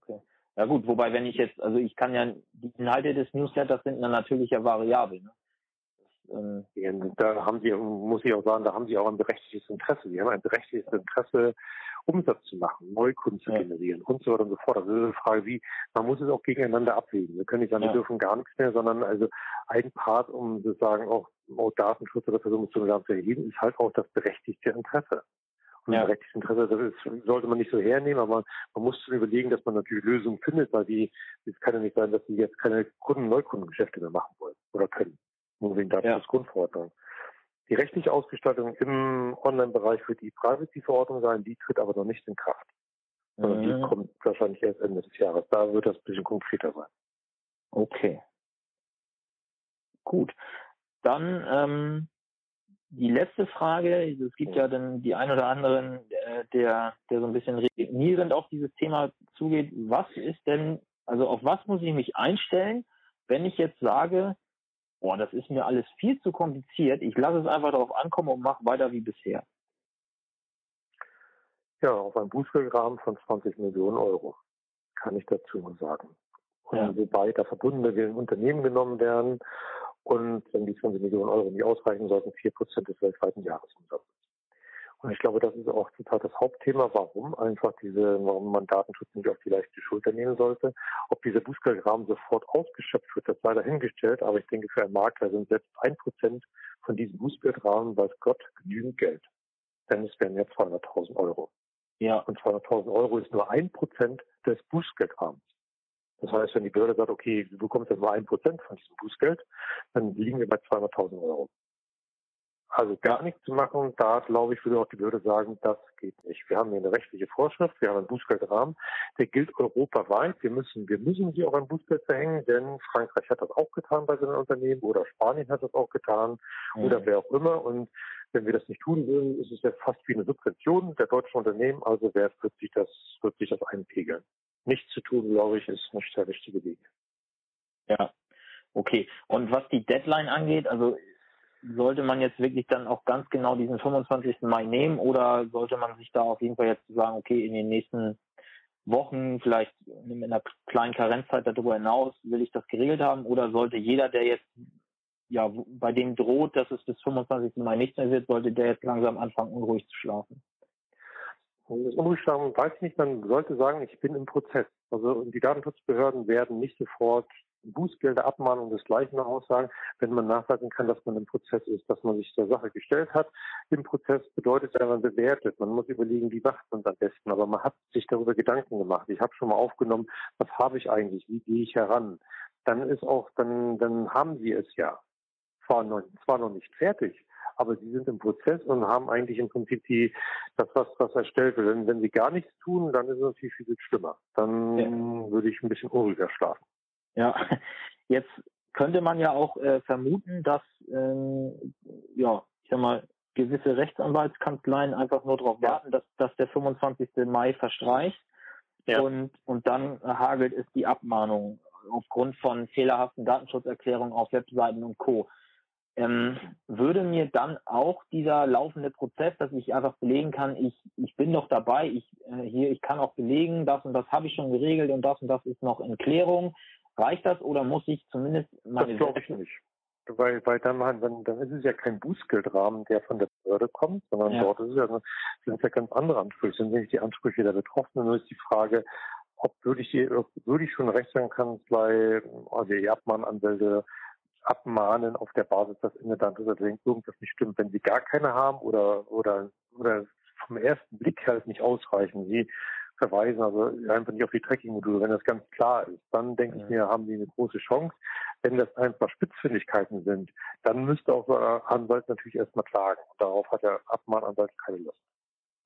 Okay. Ja gut, wobei wenn ich jetzt, also ich kann ja, die Inhalte des Newsletters sind eine natürliche Variable. Ne? Ja, da haben Sie, muss ich auch sagen, da haben Sie auch ein berechtigtes Interesse. Sie haben ein berechtigtes Interesse, Umsatz zu machen, Neukunden zu generieren und so weiter und so fort. Also das ist eine Frage, wie, man muss es auch gegeneinander abwägen. Wir können nicht sagen, ja. wir dürfen gar nichts mehr, sondern also ein Part, um sozusagen auch, auch Datenschutz oder Personenbezogen zu erheben, ist halt auch das berechtigte Interesse. Und ja. berechtigtes Interesse, das ist, sollte man nicht so hernehmen, aber man, muss schon überlegen, dass man natürlich Lösungen findet, weil die, es kann ja nicht sein, dass sie jetzt keine Kunden, Neukundengeschäfte mehr machen wollen oder können. Wegen Datenschutzgrundverordnung. Ja. Die rechtliche Ausgestaltung im Online-Bereich wird die Privacy-Verordnung sein, die tritt aber noch nicht in Kraft. Sondern mhm. die kommt wahrscheinlich erst Ende des Jahres. Da wird das ein bisschen konkreter sein. Okay. Gut. Dann ähm, die letzte Frage. Es gibt ja dann die ein oder anderen, äh, der, der so ein bisschen regnierend auf dieses Thema zugeht. Was ist denn, also auf was muss ich mich einstellen, wenn ich jetzt sage, boah, das ist mir alles viel zu kompliziert. Ich lasse es einfach darauf ankommen und mache weiter wie bisher. Ja, auf einen Bußgeldrahmen von 20 Millionen Euro, kann ich dazu nur sagen. Ja. Wobei da verbundene Unternehmen genommen werden und wenn die 20 Millionen Euro nicht ausreichen sollten, vier Prozent des weltweiten Jahresumsatzes. Und ich glaube, das ist auch total das Hauptthema, warum einfach diese, warum man Datenschutz nicht auf die leichte Schulter nehmen sollte. Ob dieser Bußgeldrahmen sofort ausgeschöpft wird, das sei dahingestellt, aber ich denke, für einen Makler sind selbst ein Prozent von diesem Bußgeldrahmen, weiß Gott, genügend Geld. Denn es wären ja 200.000 Euro. Ja. Und 200.000 Euro ist nur ein Prozent des Bußgeldrahmens. Das heißt, wenn die Behörde sagt, okay, du bekommst jetzt nur ein Prozent von diesem Bußgeld, dann liegen wir bei 200.000 Euro. Also gar nichts zu machen, da glaube ich, würde auch die Behörde sagen, das geht nicht. Wir haben hier eine rechtliche Vorschrift, wir haben einen Bußgeldrahmen, der gilt europaweit. Wir müssen, wir müssen hier auch ein Bußgeld verhängen, denn Frankreich hat das auch getan bei seinen Unternehmen oder Spanien hat das auch getan mhm. oder wer auch immer. Und wenn wir das nicht tun würden, ist es ja fast wie eine Subvention der deutschen Unternehmen. Also wird sich das, wird sich das einpegeln. Nichts zu tun, glaube ich, ist nicht der richtige Weg. Ja, Okay. Und was die Deadline angeht, also sollte man jetzt wirklich dann auch ganz genau diesen 25. Mai nehmen oder sollte man sich da auf jeden Fall jetzt sagen, okay, in den nächsten Wochen, vielleicht mit einer kleinen Karenzzeit darüber hinaus, will ich das geregelt haben oder sollte jeder, der jetzt ja, bei dem droht, dass es bis 25. Mai nichts mehr wird, sollte der jetzt langsam anfangen, unruhig zu schlafen? Unruhig schlafen weiß ich nicht. Man sollte sagen, ich bin im Prozess. Also die Datenschutzbehörden werden nicht sofort Bußgelder, Abmahnung desgleichen aussagen, wenn man nachweisen kann, dass man im Prozess ist, dass man sich der Sache gestellt hat. Im Prozess bedeutet ja, man bewertet. Man muss überlegen, wie macht man es am besten. Aber man hat sich darüber Gedanken gemacht. Ich habe schon mal aufgenommen, was habe ich eigentlich, wie gehe ich heran. Dann ist auch, dann, dann haben sie es ja. Zwar noch, zwar noch nicht fertig, aber sie sind im Prozess und haben eigentlich im Prinzip die, das, was, was erstellt wird. Wenn, wenn sie gar nichts tun, dann ist es natürlich viel, viel schlimmer. Dann ja. würde ich ein bisschen unruhiger schlafen. Ja, jetzt könnte man ja auch äh, vermuten, dass ähm, ja, ich sag mal, gewisse Rechtsanwaltskanzleien einfach nur darauf warten, dass, dass der 25. Mai verstreicht ja. und, und dann hagelt es die Abmahnung aufgrund von fehlerhaften Datenschutzerklärungen auf Webseiten und Co. Ähm, würde mir dann auch dieser laufende Prozess, dass ich einfach belegen kann, ich, ich bin noch dabei, ich äh, hier, ich kann auch belegen, das und das habe ich schon geregelt und das und das ist noch in Klärung, Reicht das oder muss ich zumindest meine... Das glaube ich nicht. Weil, weil dann, dann, dann ist es ja kein Bußgeldrahmen, der von der Behörde kommt, sondern ja. dort ist es ja, sind ja ganz andere Ansprüche. Sind nämlich die Ansprüche der Betroffenen. Nur ist die Frage, ob würde ich, würde ich schon Rechtsankanzlei, also die Abmahnanwälte abmahnen auf der Basis, dass in der Datenschutzerklärung irgendwas nicht stimmt. Wenn sie gar keine haben oder, oder, oder vom ersten Blick halt nicht ausreichen, sie verweisen, also einfach nicht auf die Tracking-Module, wenn das ganz klar ist, dann denke ja. ich mir, haben die eine große Chance. Wenn das einfach Spitzfindigkeiten sind, dann müsste auch der Anwalt natürlich erstmal klagen. Und darauf hat der Abmahnanwalt keine Lust.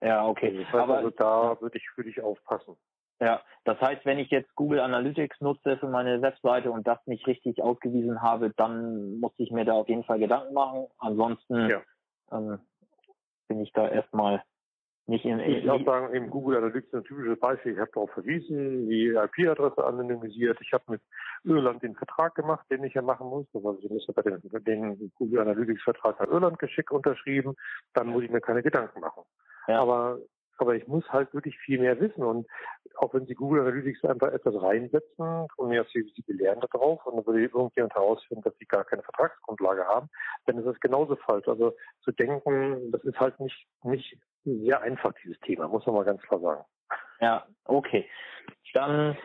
Ja, okay. Also das heißt Aber, also da würde ich, würde ich aufpassen. Ja, das heißt, wenn ich jetzt Google Analytics nutze für meine Webseite und das nicht richtig ausgewiesen habe, dann muss ich mir da auf jeden Fall Gedanken machen. Ansonsten ja. ähm, bin ich da erstmal nicht in, ich würde auch sagen, eben Google Analytics ist ein typisches Beispiel. Ich habe darauf verwiesen, die IP-Adresse anonymisiert. Ich habe mit Irland den Vertrag gemacht, den ich ja machen muss. Also ich muss bei den, den Google Analytics Vertrag an Irland geschickt unterschrieben. Dann muss ich mir keine Gedanken machen. Ja. Aber aber ich muss halt wirklich viel mehr wissen. Und auch wenn Sie Google Analytics einfach etwas reinsetzen und mir Sie, Sie belehren da drauf und dann würde irgendjemand herausfinden, dass Sie gar keine Vertragsgrundlage haben, dann ist das genauso falsch. Also zu denken, das ist halt nicht, nicht sehr einfach, dieses Thema, muss man mal ganz klar sagen. Ja, okay. Dann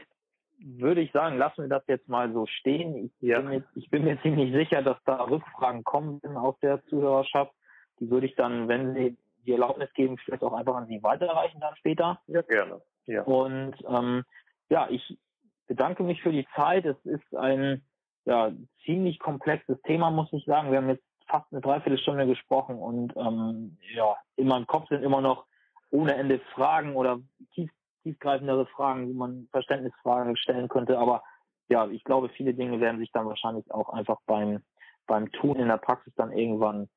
würde ich sagen, lassen wir das jetzt mal so stehen. Ich, ja. bin, mir, ich bin mir ziemlich sicher, dass da Rückfragen kommen aus der Zuhörerschaft. Die würde ich dann, wenn Sie die Erlaubnis geben, vielleicht auch einfach an Sie weiterreichen dann später. Ja, gerne. Ja. Und ähm, ja, ich bedanke mich für die Zeit. Es ist ein ja, ziemlich komplexes Thema, muss ich sagen. Wir haben jetzt fast eine Dreiviertelstunde gesprochen und ähm, ja, in meinem Kopf sind immer noch ohne Ende Fragen oder tief, tiefgreifendere Fragen, wo man Verständnisfragen stellen könnte. Aber ja, ich glaube, viele Dinge werden sich dann wahrscheinlich auch einfach beim, beim Tun in der Praxis dann irgendwann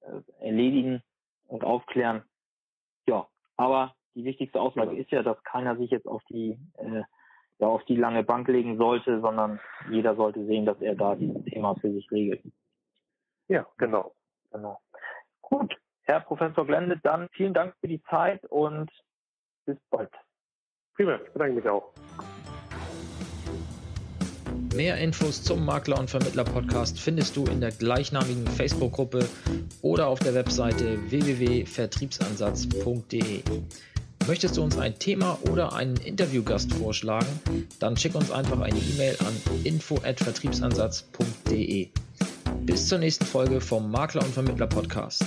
äh, erledigen und aufklären. Ja, aber die wichtigste Aussage ist ja, dass keiner sich jetzt auf die äh, ja, auf die lange Bank legen sollte, sondern jeder sollte sehen, dass er da dieses Thema für sich regelt. Ja, genau. Genau. Gut, Herr Professor Glende, dann vielen Dank für die Zeit und bis bald. Prima, ich bedanke mich auch. Mehr Infos zum Makler und Vermittler Podcast findest du in der gleichnamigen Facebook-Gruppe oder auf der Webseite www.vertriebsansatz.de. Möchtest du uns ein Thema oder einen Interviewgast vorschlagen? Dann schick uns einfach eine E-Mail an info@vertriebsansatz.de. Bis zur nächsten Folge vom Makler und Vermittler Podcast.